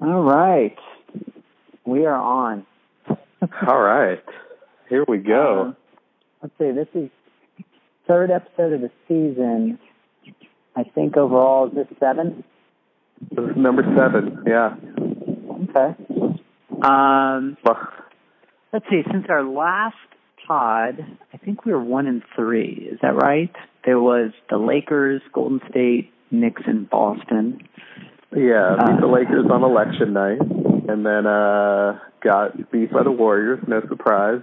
All right. We are on. All right. Here we go. Um, let's see. This is third episode of the season. I think overall is this seven? This is number seven. Yeah. Okay. Um, let's see. Since our last pod, I think we were one and three. Is that right? There was the Lakers, Golden State, Knicks, and Boston. Yeah, beat the Uh, Lakers on election night, and then uh got beat by the Warriors. No surprise.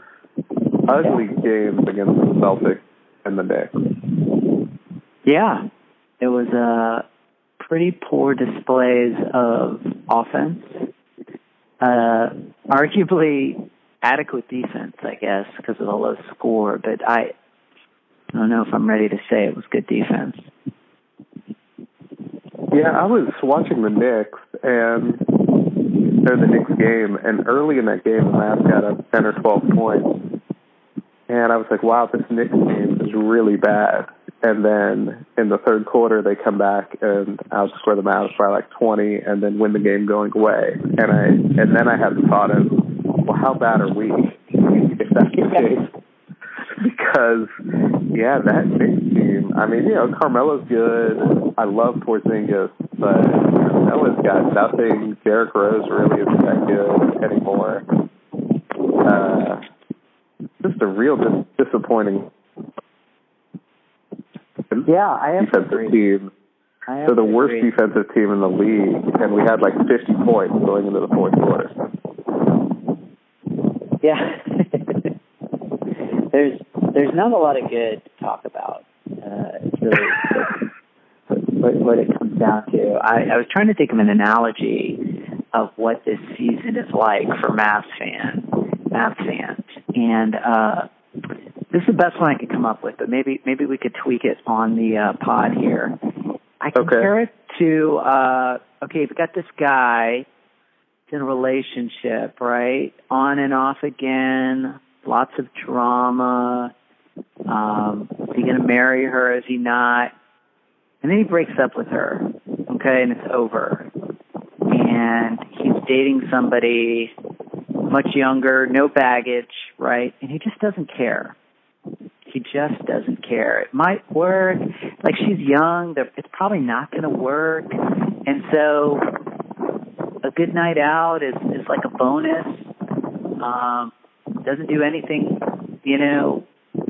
Ugly games against the Celtics and the Knicks. Yeah, it was uh, pretty poor displays of offense. Uh, arguably adequate defense, I guess, because of the low score. But I, I don't know if I'm ready to say it was good defense. Yeah, I was watching the Knicks and or the Knicks game, and early in that game, the Mavs got up ten or twelve points, and I was like, "Wow, this Knicks game is really bad." And then in the third quarter, they come back and outscore the Mavs by like twenty, and then win the game going away. And I and then I had the thought of, "Well, how bad are we if that's the case?" because yeah, that Knicks team. I mean, you know, Carmelo's good. I love Porzingis, but Carmelo's got nothing. Derrick Rose really isn't that good anymore. Uh, just a real dis- disappointing Yeah, I have defensive team. I have They're the worst agree. defensive team in the league, and we had like 50 points going into the fourth quarter. Yeah. there's there's not a lot of good to talk about. Uh, it's really what, what it comes down to. I, I was trying to think of an analogy of what this season is like for Mavs fans, Mavs fans, and uh, this is the best one I could come up with. But maybe maybe we could tweak it on the uh, pod here. I compare it to uh, okay, we've got this guy in a relationship, right? On and off again, lots of drama. Um, is he going to marry her? Is he not? And then he breaks up with her, okay, and it's over. And he's dating somebody much younger, no baggage, right? And he just doesn't care. He just doesn't care. It might work. Like she's young, it's probably not going to work. And so a good night out is is like a bonus. Um, doesn't do anything, you know.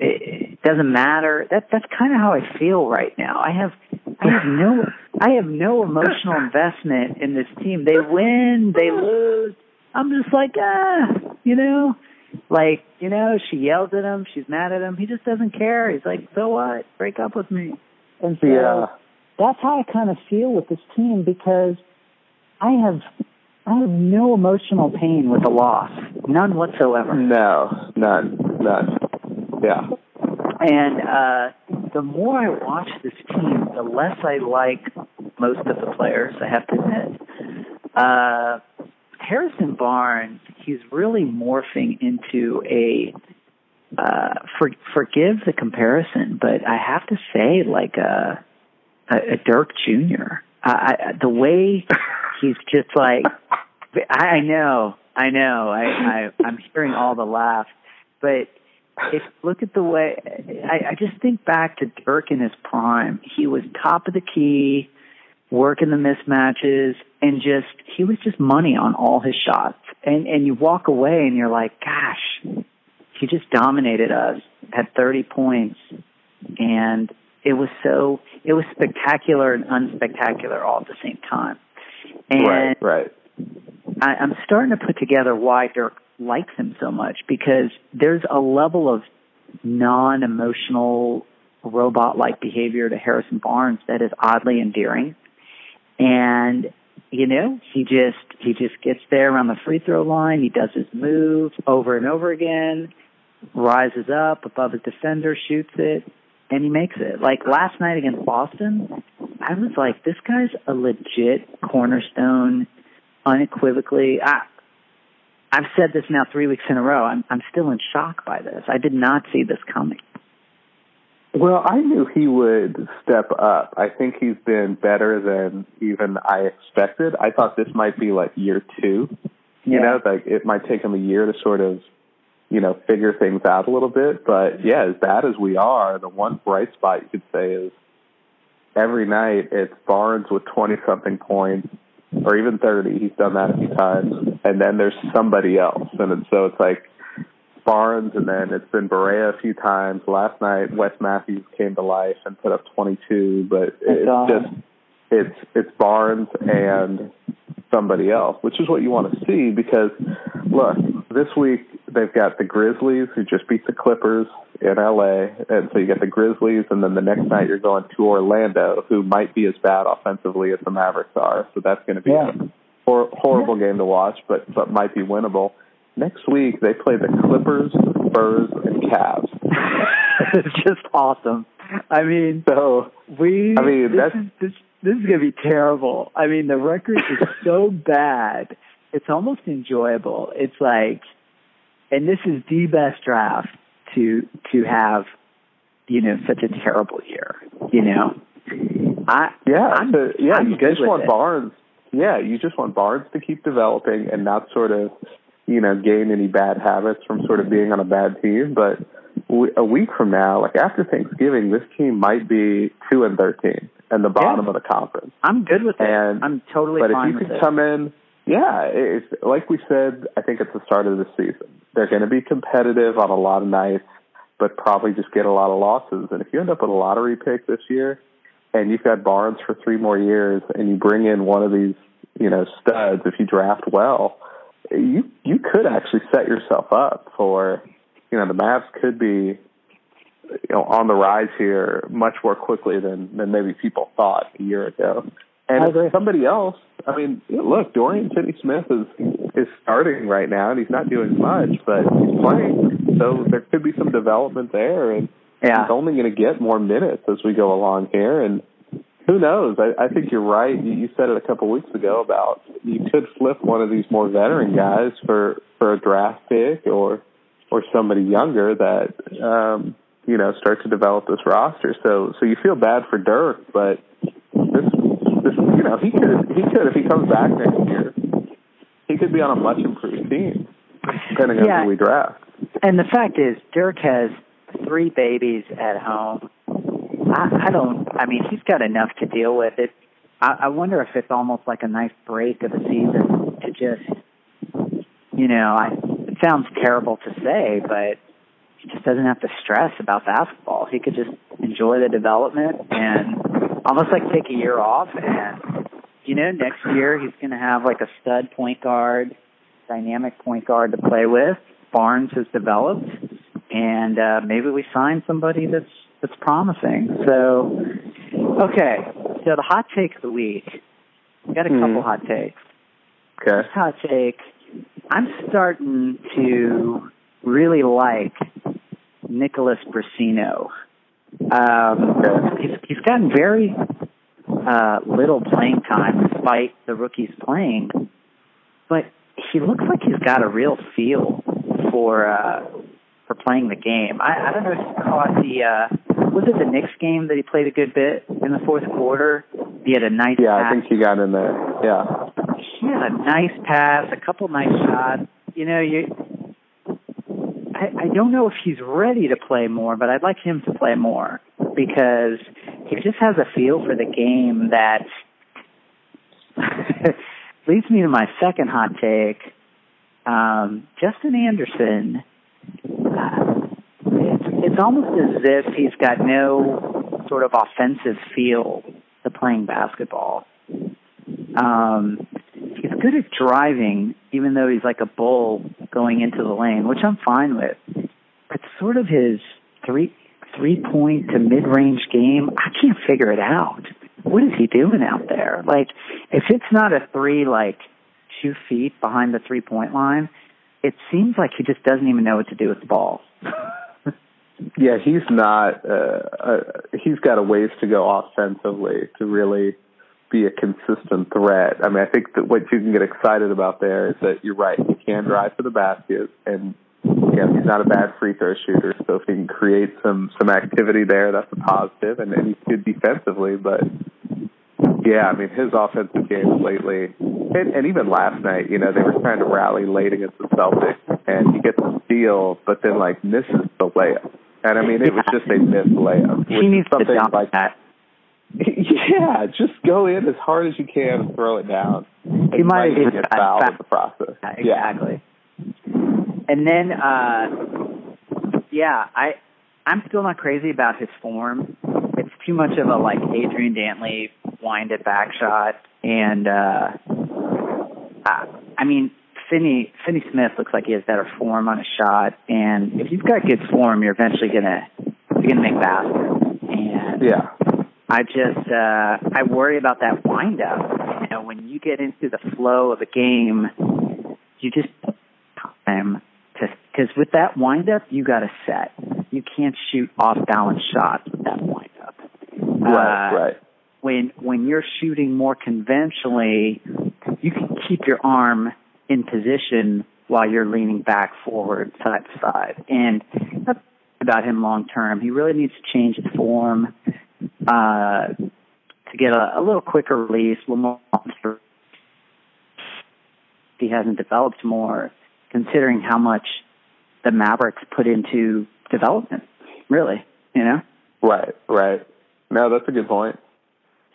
It, doesn't matter. That that's kind of how I feel right now. I have I have no I have no emotional investment in this team. They win, they lose. I'm just like ah, you know, like you know. She yells at him. She's mad at him. He just doesn't care. He's like, so what? Break up with me. And so Yeah. that's how I kind of feel with this team because I have I have no emotional pain with the loss, none whatsoever. No, none, none. Yeah. And uh, the more I watch this team, the less I like most of the players. I have to admit. Uh, Harrison Barnes, he's really morphing into a. Uh, for, forgive the comparison, but I have to say, like a, a, a Dirk Jr. I, I, the way he's just like, I I know, I know, I, I I'm hearing all the laughs, but if look at the way I, I just think back to Dirk in his prime. He was top of the key, working the mismatches, and just he was just money on all his shots. And and you walk away and you're like, gosh, he just dominated us. Had 30 points, and it was so it was spectacular and unspectacular all at the same time. And right, right. I, I'm starting to put together why Dirk likes him so much because there's a level of non-emotional robot-like behavior to Harrison Barnes that is oddly endearing. And you know, he just he just gets there around the free throw line. He does his move over and over again, rises up above his defender, shoots it, and he makes it. Like last night against Boston, I was like, this guy's a legit cornerstone, unequivocally. I, I've said this now three weeks in a row. I'm I'm still in shock by this. I did not see this coming. Well, I knew he would step up. I think he's been better than even I expected. I thought this might be like year two. You Yeah. know, like it might take him a year to sort of, you know, figure things out a little bit. But yeah, as bad as we are, the one bright spot you could say is every night it's Barnes with twenty something points or even thirty. He's done that a few times. And then there's somebody else. And so it's like Barnes, and then it's been Barea a few times. Last night, Wes Matthews came to life and put up 22, but it's just it's it's Barnes and somebody else, which is what you want to see because look, this week they've got the Grizzlies who just beat the Clippers in LA, and so you get the Grizzlies, and then the next night you're going to Orlando, who might be as bad offensively as the Mavericks are. So that's going to be Yeah. a hor- horrible game to watch, but but might be winnable. Next week they play the Clippers, Spurs, and Cavs. it's just awesome. I mean, So we. I mean, this that's- is this this is gonna be terrible. I mean, the record is so bad. It's almost enjoyable. It's like, and this is the best draft to to have, you know, such a terrible year. You know, I Yeah, I'm- so, yeah. I'm you good just with want it. Barnes. Yeah, you just want Barnes to keep developing and not sort of, you know, gain any bad habits from sort of being on a bad team. But w- a week from now, like after Thanksgiving, this team might be two and thirteen and the bottom Yeah. of the conference. I'm good with it. And- I'm totally but if you could come in, yeah, it's like we said. I think at the start of the season, they're going to be competitive on a lot of nights, but probably just get a lot of losses. And if you end up with a lottery pick this year, and you've got Barnes for three more years, and you bring in one of these, you know, studs, if you draft well, you you could actually set yourself up for, you know, the Mavs could be, you know, on the rise here much more quickly than than maybe people thought a year ago. And somebody else, I mean, look, Dorian Finney-Smith is is starting right now, and he's not doing much, but he's playing. So there could be some development there, and yeah. he's only going to get more minutes as we go along here. And who knows? I, I think you're right. You, you said it a couple weeks ago about you could flip one of these more veteran guys for for a draft pick or or somebody younger that um, you know start to develop this roster. So so you feel bad for Dirk, but this this you know he could he could if he comes back next year he could be on a much improved team depending on Yeah. who we draft. And the fact is, Dirk has three babies at home. I, I don't. I mean, he's got enough to deal with. It. I, I wonder if it's almost like a nice break of the season to just, you know, I, it sounds terrible to say, but just doesn't have to stress about basketball. He could just enjoy the development and almost like take a year off. And you know, next year he's going to have like a stud point guard, dynamic point guard to play with. Barnes has developed, and uh, maybe we sign somebody that's that's promising. So, okay, so the hot take of the week. We got a Mhm. couple hot takes. Okay. First hot take. I'm starting to really like Nicholas Brussino. Um, he's he's gotten very uh, little playing time despite the rookies playing, but he looks like he's got a real feel for uh, for playing the game. I, I don't know if you caught the uh, was it the Knicks game that he played a good bit in the fourth quarter. He had a nice Yeah, I think he got in there. Yeah. He had a nice pass, a couple nice shots. You know, you. I, I don't know if he's ready to play more, but I'd like him to play more because he just has a feel for the game that leads me to my second hot take. Um, Justin Anderson. Uh, it's, it's almost as if he's got no sort of offensive feel to playing basketball. Um, he's good at driving, even though he's like a bull going into the lane, which I'm fine with. But sort of his three three point to mid range game, I can't figure it out. What is he doing out there? Like, if it's not a three, like two feet behind the three point line, it seems like he just doesn't even know what to do with the ball. Yeah, he's not. Uh, uh, he's got a ways to go offensively to really be a consistent threat. I mean, I think that what you can get excited about there is that you're right. He can drive to the basket, and yeah, he's not a bad free throw shooter. So if he can create some some activity there, that's a positive. And, and he's good defensively, but yeah, I mean his offensive games lately, and, and even last night, you know, they were trying to rally late against the Celtics, and he gets a steal, but then like misses the layup. And I mean, it was just a missed layup. He needs something to like that. Yeah, just go in as hard as you can and throw it down. He might even get fouled in the process. Exactly. Yeah. And then, uh yeah, I I'm still not crazy about his form. It's too much of a like Adrian Dantley wind it back shot, and uh I, I mean Finney Finney Smith looks like he has better form on a shot, and if you've got good form, you're eventually gonna you're gonna make baskets. And yeah, I just uh I worry about that wind up. You know, when you get into the flow of a game, you just time to because with that wind up, you got to set. You can't shoot off balance shots with that wind up. Right, uh, right. When when you're shooting more conventionally, you can keep your arm in position while you're leaning back forward side to side. And that's about him long term. He really needs to change his form uh, to get a, a little quicker release, a little more. He hasn't developed more, considering how much the Mavericks put into development. Really, you know. Right, right. No, that's a good point.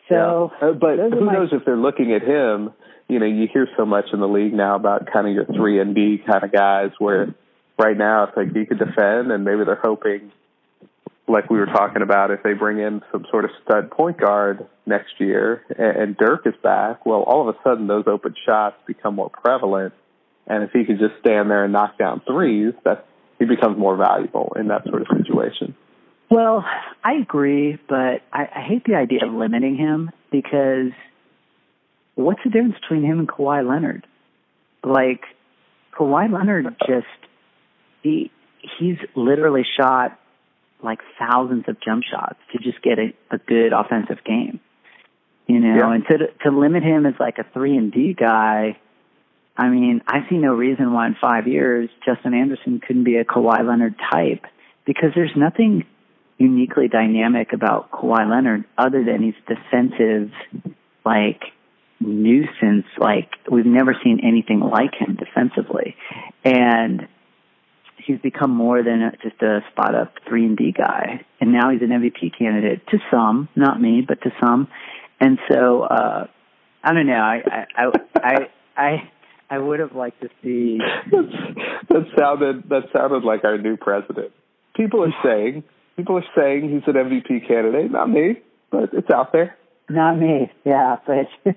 So, yeah. uh, but who my... knows if they're looking at him? You know, you hear so much in the league now about kind of your three and D kind of guys, where right now it's like he could defend, and maybe they're hoping like we were talking about, if they bring in some sort of stud point guard next year and, and Dirk is back, well, all of a sudden those open shots become more prevalent. And if he could just stand there and knock down threes, that he becomes more valuable in that sort of situation. Well, I agree, but I, I hate the idea of limiting him because what's the difference between him and Kawhi Leonard? Like Kawhi Leonard just he he's literally shot like thousands of jump shots to just get a, a good offensive game. You know, yeah. and to to limit him as like a three and D guy, I mean, I see no reason why in five years Justin Anderson couldn't be a Kawhi Leonard type because there's nothing uniquely dynamic about Kawhi Leonard other than he's defensive, like nuisance. Like we've never seen anything like him defensively, and he's become more than a, just a spot up three and D guy, and now he's an MVP candidate to some, not me, but to some. And so uh, I don't know. I I I I, I would have liked to see. that sounded that sounded like our new president. People are saying people are saying he's an MVP candidate, not me, but it's out there. Not me, yeah. But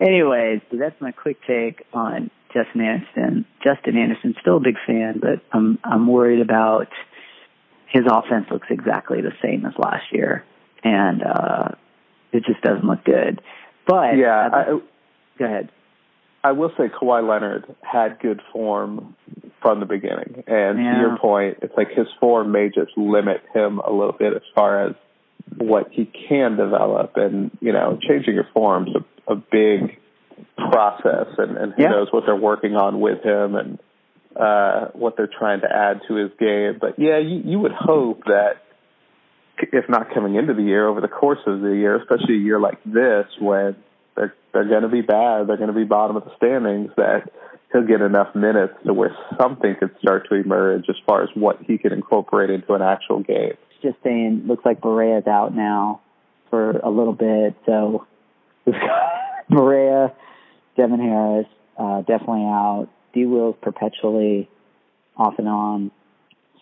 anyways, that's my quick take on Justin Anderson. Justin Anderson, still a big fan, but I'm I'm worried about his offense looks exactly the same as last year, and uh, it just doesn't look good. But yeah, I, go ahead. I will say Kawhi Leonard had good form from the beginning, and yeah. to your point, it's like his form may just limit him a little bit as far as what he can develop, and you know, changing your form's a, a big process and, and who yeah. knows what they're working on with him and uh what they're trying to add to his game. But yeah, you, you would hope that if not coming into the year, over the course of the year, especially a year like this when they're they're gonna be bad, they're gonna be bottom of the standings, that he'll get enough minutes to where something could start to emerge as far as what he can incorporate into an actual game. Just saying looks like Barea's out now for a little bit, so Barea Devin Harris, uh, definitely out. D Will's perpetually off and on.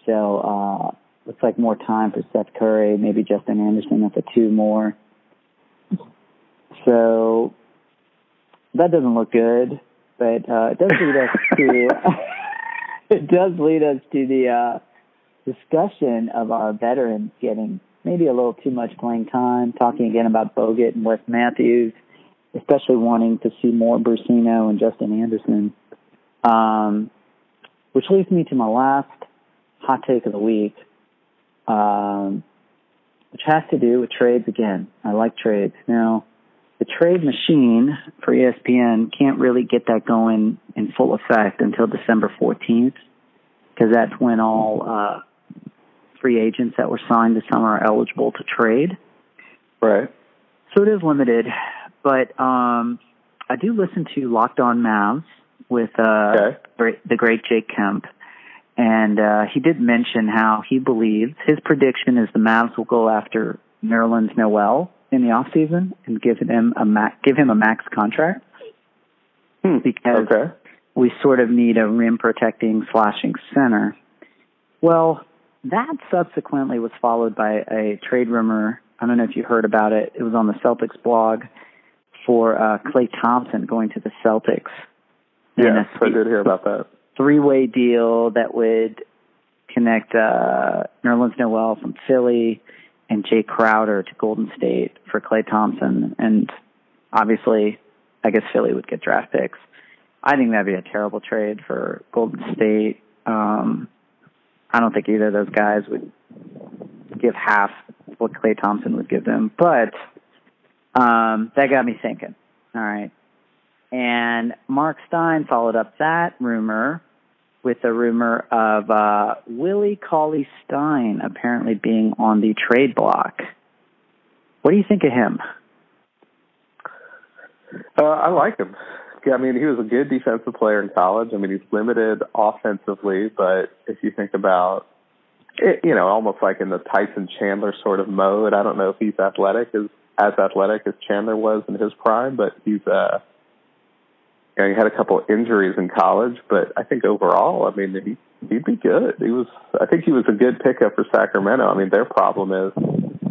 So, uh, looks like more time for Seth Curry, maybe Justin Anderson at the two more. So, that doesn't look good, but, uh, it does lead us to, it does lead us to the, uh, discussion of our veterans getting maybe a little too much playing time, talking again about Bogut and Wes Matthews especially wanting to see more Brussino and Justin Anderson. Um, which leads me to my last hot take of the week, um, which has to do with trades again. I like trades. Now, the trade machine for ESPN can't really get that going in full effect until December 14th because that's when all uh, free agents that were signed this summer are eligible to trade. Right. So it is limited, but um, I do listen to Locked On Mavs with uh, okay. the great Jake Kemp, and uh, he did mention how he believes his prediction is the Mavs will go after Nerlens Noel in the off season and give him a max, give him a max contract hmm. because okay. we sort of need a rim protecting slashing center. Well, that subsequently was followed by a trade rumor. I don't know if you heard about it. It was on the Celtics blog for uh, Klay Thompson going to the Celtics. Yes, I did hear about that. Three-way deal that would connect uh, Nerlens Noel from Philly and Jae Crowder to Golden State for Klay Thompson, and obviously, I guess Philly would get draft picks. I think that'd be a terrible trade for Golden State. Um, I don't think either of those guys would give half what Klay Thompson would give them, but um, that got me thinking. All right. And Mark Stein followed up that rumor with a rumor of uh, Willie Cauley Stein apparently being on the trade block. What do you think of him? Uh, I like him. Yeah, I mean, he was a good defensive player in college. I mean, he's limited offensively, but if you think about it, you know, almost like in the Tyson Chandler sort of mode, I don't know if he's athletic as as athletic as Chandler was in his prime, but he's uh you know, he had a couple of injuries in college, but I think overall, I mean, he he'd be good. He was I think he was a good pickup for Sacramento. I mean, their problem is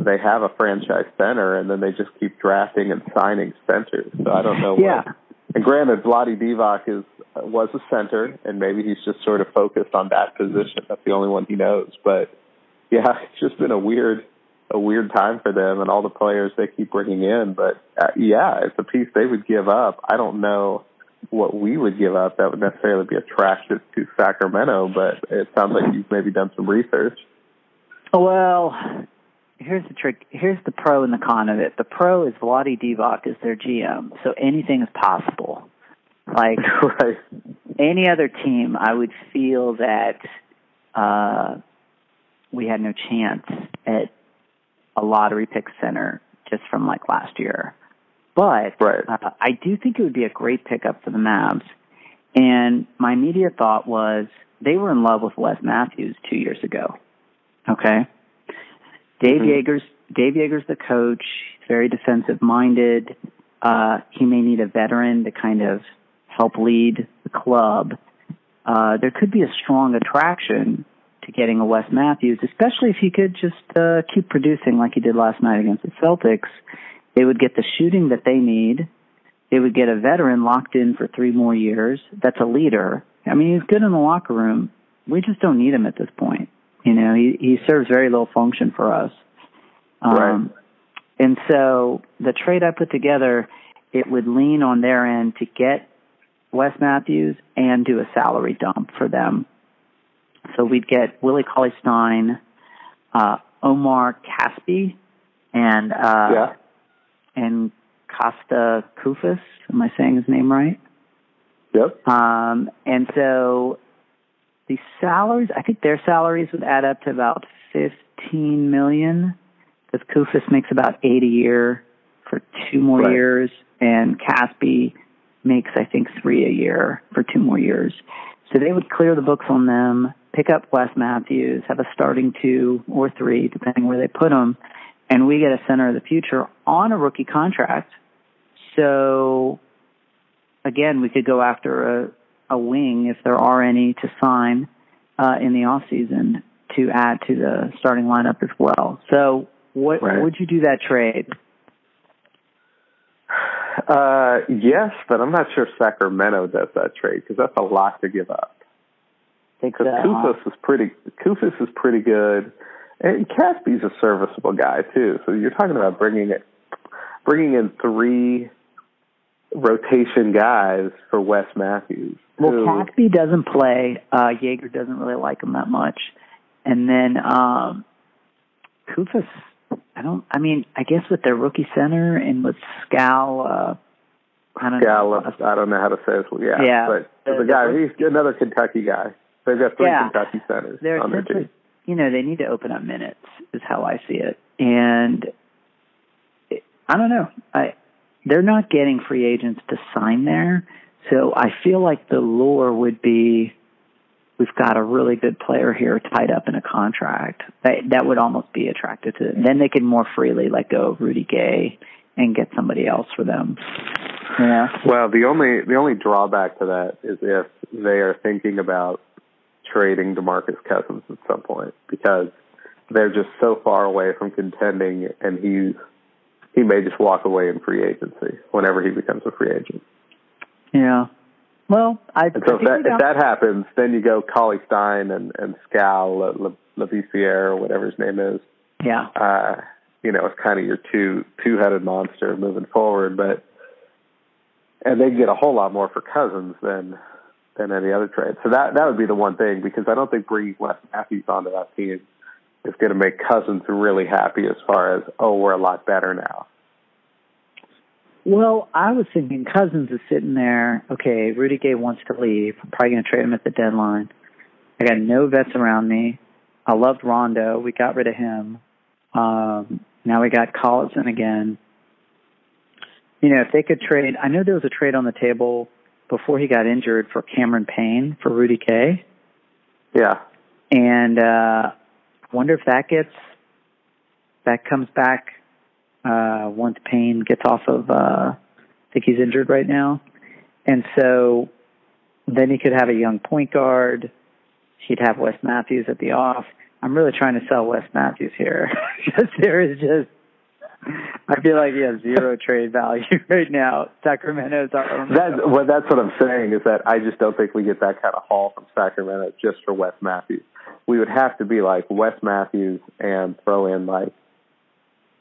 they have a franchise center and then they just keep drafting and signing centers. So I don't know yeah. what and granted, Vlade Divac is was a center, and maybe he's just sort of focused on that position. That's the only one he knows. But yeah, it's just been a weird a weird time for them and all the players they keep bringing in. But uh, yeah, it's a piece they would give up. I don't know what we would give up that would necessarily be attractive to Sacramento, but it sounds like you've maybe done some research. Well, here's the trick. Here's the pro and the con of it. The pro is Vlade Divac is their GM, so anything is possible. Like right. any other team, I would feel that uh, we had no chance at a lottery pick center just from like last year. But right. uh, I do think it would be a great pickup for the Mavs. And my immediate thought was they were in love with Wes Matthews two years ago. Okay. Dave mm-hmm. Joerger's Dave Joerger's the coach. He's very defensive minded. Uh, he may need a veteran to kind of help lead the club. Uh, there could be a strong attraction to getting a Wes Matthews, especially if he could just uh, keep producing like he did last night against the Celtics. They would get the shooting that they need. They would get a veteran locked in for three more years. That's a leader. I mean, he's good in the locker room. We just don't need him at this point. You know, he he serves very little function for us. Um, right. And so the trade I put together, it would lean on their end to get Wes Matthews and do a salary dump for them. So we'd get Willie Cauley Stein, uh, Omar Casspi, and uh, yeah. and Costa Koufos. Am I saying his name right? Yep. Um, and so the salaries, I think their salaries would add up to about fifteen million. Because Koufos makes about eight a year for two more right. years, and Casspi makes I think three a year for two more years. So they would clear the books on them, pick up Wes Matthews, have a starting two or three, depending where they put him, and we get a center of the future on a rookie contract. So again, we could go after a a wing, if there are any, to sign uh, in the off season to add to the starting lineup as well. So, what right. would you do that trade? Uh, yes, but I'm not sure Sacramento does that trade because that's a lot to give up. Because Koufos is pretty. Koufos is pretty good, and Casspi's a serviceable guy too. So you're talking about bringing it, bringing in three rotation guys for Wes Matthews. Well, Casspi doesn't play. Uh, Joerger doesn't really like him that much. And then um, Koufos, I don't. I mean, I guess with their rookie center and with Skal, uh, I don't know. I don't know how to say this. Yeah, yeah but the, the guy, he's another Kentucky guy. They've got three Yeah. Kentucky centers They're on their team. you know, they need to open up minutes. Is how I see it, and it, I don't know. I they're not getting free agents to sign there, so I feel like the lure would be we've got a really good player here tied up in a contract. That that would almost be attractive to them. Then they can more freely let go of Rudy Gay and get somebody else for them. Know? Well, the only the only drawback to that is if they are thinking about trading DeMarcus Cousins at some point because they're just so far away from contending, and he's he may just walk away in free agency whenever he becomes a free agent. Yeah. Well, I, And so I if that if that happens, then you go Cauley Stein and and Skal Lavisiere or whatever his name is. yeah. uh, you know, it's kind of your two two headed monster moving forward, but and they get a whole lot more for Cousins than than any other trade. So that that would be the one thing because I don't think bringing Wes Matthews onto that team is going to make Cousins really happy as far as oh we're a lot better now. Well, I was thinking Cousins is sitting there. Okay, Rudy Gay wants to leave. I'm probably going to trade him at the deadline. I got no vets around me. I loved Rondo. We got rid of him. Um, now we got Collison again. You know, if they could trade, I know there was a trade on the table before he got injured for Cameron Payne for Rudy Gay, Yeah, and uh, wonder if that gets that comes back uh, once Payne gets off of. Uh, I think he's injured right now, and so then he could have a young point guard. He'd have Wes Matthews at the off. I'm really trying to sell Wes Matthews here because there is just. I feel like he has zero trade value right now. Sacramento's our only. that well that's what I'm saying is that I just don't think we get that kind of haul from Sacramento just for Wes Matthews. We would have to be like Wes Matthews and throw in like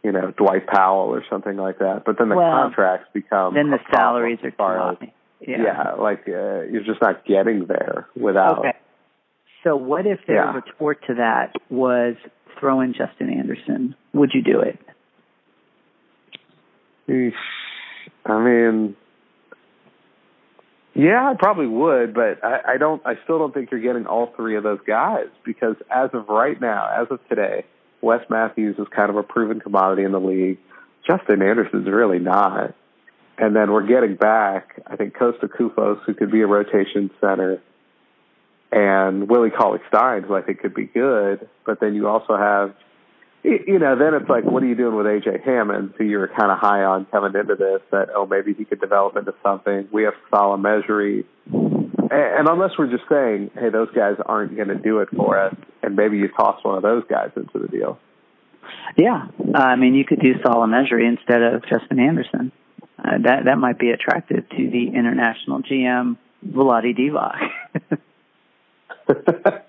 you know Dwight Powell or something like that. But then the Well, contracts become then the salaries are far as- high. yeah. like uh, you're just not getting there without. Okay. So what if their Yeah. retort to that was throw in Justin Anderson? Would you do it? I mean, yeah, I probably would, but I, I don't. I still don't think you're getting all three of those guys because as of right now, as of today, Wes Matthews is kind of a proven commodity in the league. Justin Anderson's really not. And then we're getting back, I think, Costa Koufos, who could be a rotation center, and Willie Cauley Stein, who I think could be good. But then you also have you know, then it's like, what are you doing with AJ Hammons, who you were kind of high on coming into this? That oh, maybe he could develop into something. We have Salah Mejri, and, unless we're just saying, hey, those guys aren't going to do it for us, and maybe you toss one of those guys into the deal. Yeah, uh, I mean you could do Solomon Mejri instead of Justin Anderson. Uh, that that might be attractive to the international GM Vlade Divac.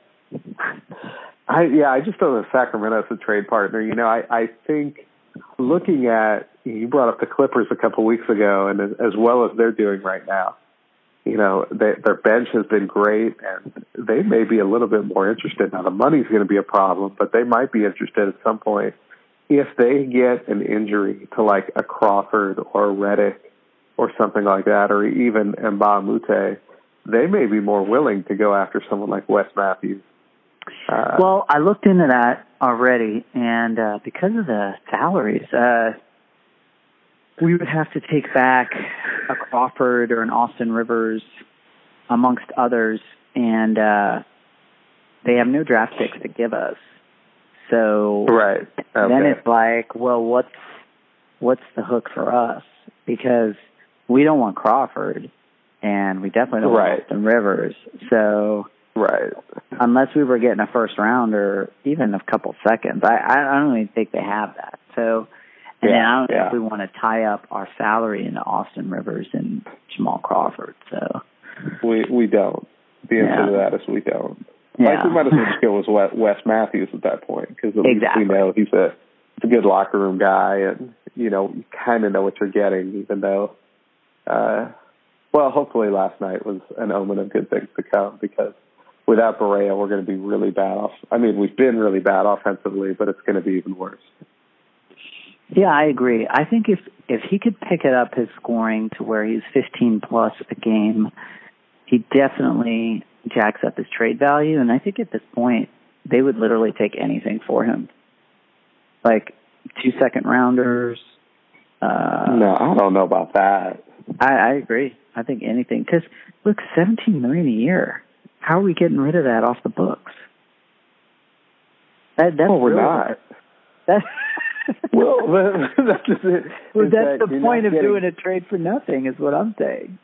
I yeah, I just don't know if Sacramento's a trade partner. You know, I I think looking at you brought up the Clippers a couple weeks ago, and as, as well as they're doing right now, you know, they, their bench has been great, and they may be a little bit more interested. Now, the money's going to be a problem, but they might be interested at some point if they get an injury to like a Crawford or Redick or something like that, or even Mba Mute, they may be more willing to go after someone like Wes Matthews. Uh, well, I looked into that already, and uh, because of the salaries, uh, we would have to take back a Crawford or an Austin Rivers, amongst others, and uh, they have no draft picks to give us. So right. Okay. then it's like, well, what's what's the hook for us? Because we don't want Crawford, and we definitely don't Right. want Austin Rivers. So right. Unless we were getting a first round or even a couple seconds, I I don't even think they have that. So. And then Yeah, I don't know yeah. if we want to tie up our salary into Austin Rivers and Jamal Crawford. So We we don't. The answer Yeah. to that is we don't. yeah, Like we might as well just go with Wes, Matthews at that point because Exactly. we know he's a he's a good locker room guy, and you know you kind of know what you're getting, even though. uh Well, hopefully last night was an omen of good things to come because without Barea, we're going to be really bad off. I mean, we've been really bad offensively, but it's going to be even worse. Yeah, I agree. I think if if he could pick it up his scoring to where he's 15 plus a game, he definitely jacks up his trade value, and I think at this point they would literally take anything for him, like two second rounders. Uh, no, I don't know about that. I, I agree. I think anything because look, seventeen million a year. How are we getting rid of that off the books? That, that's well, we're really, not. That's well, that's, well, that's that the point of getting, doing a trade for nothing, is what I'm saying.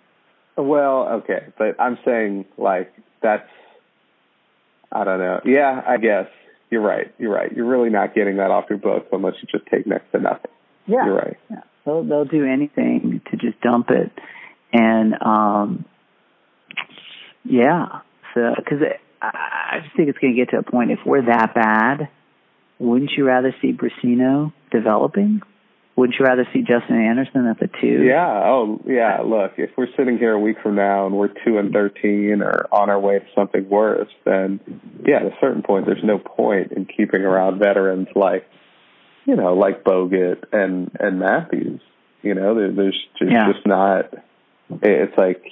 Well, okay, but I'm saying like that's I don't know. Yeah, I guess you're right. You're right. You're really not getting that off your books unless you just take next to nothing. Yeah, you're right. Yeah, they'll they'll do anything to just dump it, and um, yeah. Because I just think it's going to get to a point if we're that bad, wouldn't you rather see Brussino developing? Wouldn't you rather see Justin Anderson at the two? Yeah. Oh, yeah. Look, if we're sitting here a week from now and we're two and thirteen or on our way to something worse, then yeah, at a certain point, there's no point in keeping around veterans like, you know, like Bogut and and Matthews. You know, there, there's just, yeah. just not. It's like,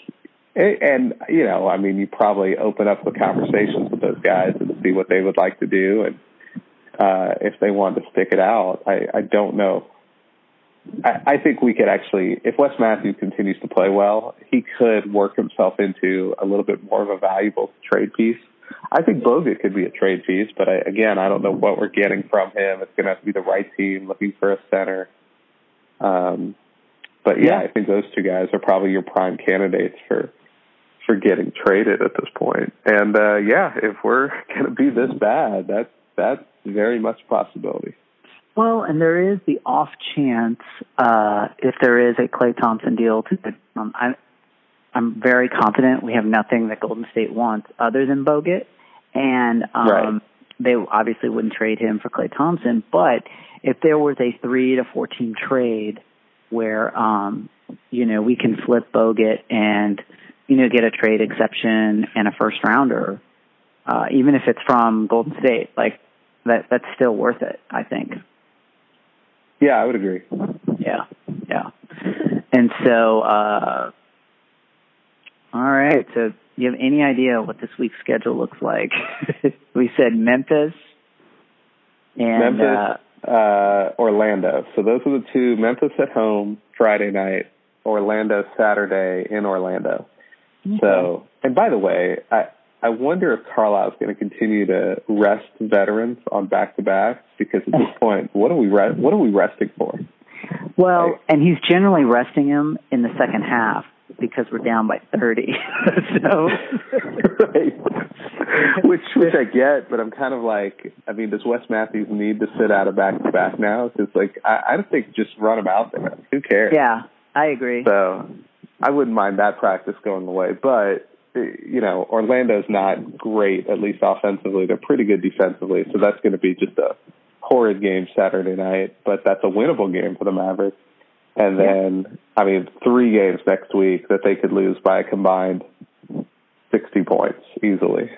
and you know, I mean, you probably open up the conversations with those guys and see what they would like to do and uh, if they want to stick it out. I, I don't know I, I think we could actually, if Wes Matthews continues to play well, he could work himself into a little bit more of a valuable trade piece. I think Bogut could be a trade piece, but I, again, I don't know what we're getting from him. It's going to have to be the right team looking for a center. Um, but yeah, Yeah. I think those two guys are probably your prime candidates for for getting traded at this point. And uh, yeah, if we're going to be this bad, that's that's very much a possibility. Well, and there is the off chance uh, if there is a Klay Thompson deal. To, um, I, I'm very confident we have nothing that Golden State wants other than Bogut, and um, Right. they obviously wouldn't trade him for Klay Thompson. But if there was a three to four team trade where um, you know we can flip Bogut and you know get a trade exception and a first rounder, uh, even if it's from Golden State, like that that's still worth it. I think. Yeah, I would agree. Yeah, yeah. And so, uh, all right. So, do you have any idea what this week's schedule looks like? we said Memphis and Memphis, uh, Orlando. So those are the two. Memphis at home Friday night. Orlando Saturday in Orlando. Uh, So, and by the way, I I wonder if Carlisle's going to continue to rest veterans on back to backs because at this point, what are we re- what are we resting for? well, Right. and he's generally resting him in the second half because we're down by thirty. so, right. Which which I get, but I'm kind of like, I mean, does Wes Matthews need to sit out a back to back now? Because like, I, I don't think just run him out there. Who cares? yeah, I agree. So I wouldn't mind that practice going away, but uh, you know, Orlando's not great, at least offensively. They're pretty good defensively, so that's going to be just a horrid game Saturday night. But that's a winnable game for the Mavericks. And then, I mean, three games next week that they could lose by a combined sixty points easily.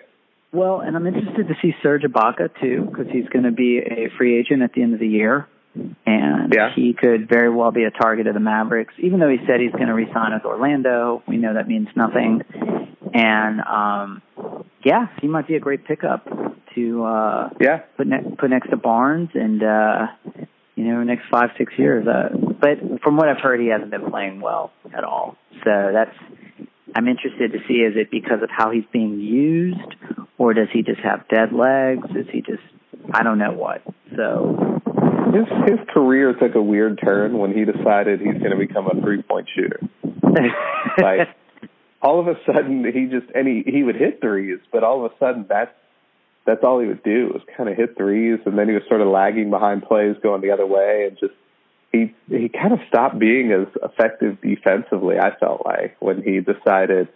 Well, and I'm interested to see Serge Ibaka too, because he's going to be a free agent at the end of the year, and Yeah. he could very well be a target of the Mavericks. Even though he said he's going to resign with Orlando, we know that means nothing. And um, yeah, he might be a great pickup to uh, Yeah, put ne- put next to Barnes, and uh, you know, next five six years. Uh, but from what I've heard, he hasn't been playing well at all. So that's I'm interested to see is it because of how he's being used, or does he just have dead legs? Is he just I don't know what. So his his career took a weird turn when he decided he's going to become a three point shooter. Like all of a sudden he just and he he would hit threes, but all of a sudden that's that's all he would do was kind of hit threes, and then he was sort of lagging behind plays going the other way, and just he he kind of stopped being as effective defensively. I felt like when he decided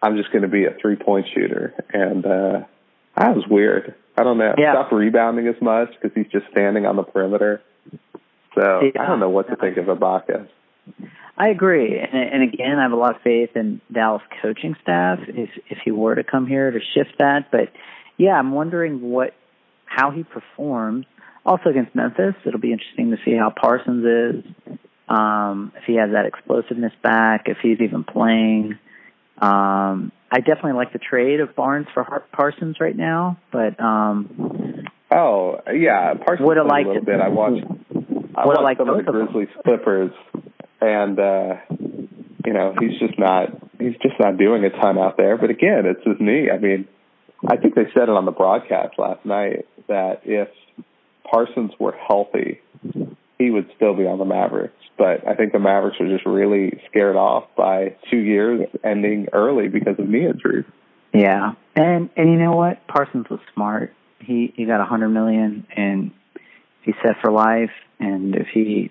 I'm just going to be a three point shooter, and uh that was weird. I don't know. Yeah. Stop rebounding as much because he's just standing on the perimeter. So Yeah. I don't know what to think of Ibaka. I agree, and, and again, I have a lot of faith in Dallas coaching staff if if he were to come here to shift that. But yeah, I'm wondering what how he performs. Also against Memphis, it'll be interesting to see how Parsons is. Um, if he has that explosiveness back, if he's even playing. Um, I definitely like the trade of Barnes for Har- Parsons right now, but um Oh yeah, Parsons Would've liked a little it. bit. I watched. I watched liked some of the both of. Grizzlies Clippers, and uh you know he's just not he's just not doing a ton out there. But again, it's his knee. I mean, I think they said it on the broadcast last night that if Parsons were healthy, he would still be on the Mavericks. But I think the Mavericks were just really scared off by two years ending early because of knee injuries. yeah. And and you know what? Parsons was smart. He he got a hundred million and he's set for life and if he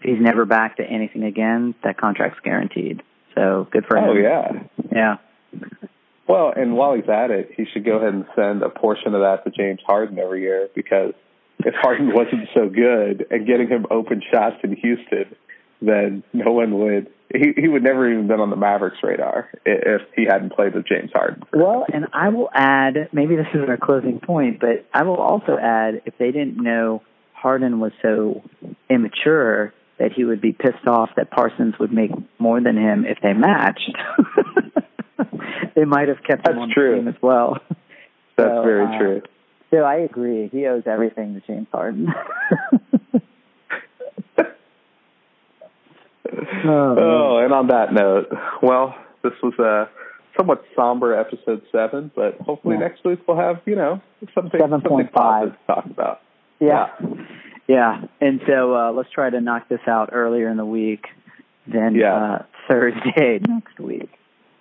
if he's never back to anything again, that contract's guaranteed. So good for oh, him. Oh yeah. Yeah. Well, and while he's at it, he should go ahead and send a portion of that to James Harden every year because if Harden wasn't so good and getting him open shots in Houston, then no one would. He he would never even been on the Mavericks radar if he hadn't played with James Harden. Well, and I will add, maybe this isn't a closing point, but I will also add if they didn't know Harden was so immature that he would be pissed off that Parsons would make more than him if they matched. they might have kept him That's on the true. team as well. That's So, very uh, true. So I agree. He owes everything to James Harden. Oh, oh, and on that note, well, this was a somewhat somber episode seven, but hopefully Yeah. next week we'll have you know something something 7.5. positive to talk about. Yeah. Yeah. And so uh let's try to knock this out earlier in the week than Yeah. uh Thursday next week.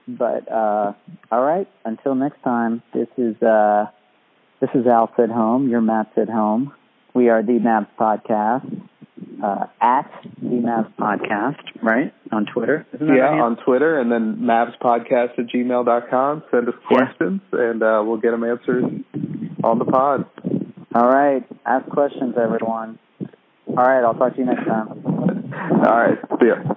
But uh all right, until next time, this is uh this is Al at home, your Matt's at home. We are the Mavs Podcast. Uh at the Mavs Podcast, right? On Twitter. Yeah, handle? on Twitter, and then mavspodcast at gmail dot com. Send us Yeah. questions, and uh, we'll get them answered on the pod. All right. Ask questions everyone. All right, I'll talk to you next time. All right. See ya.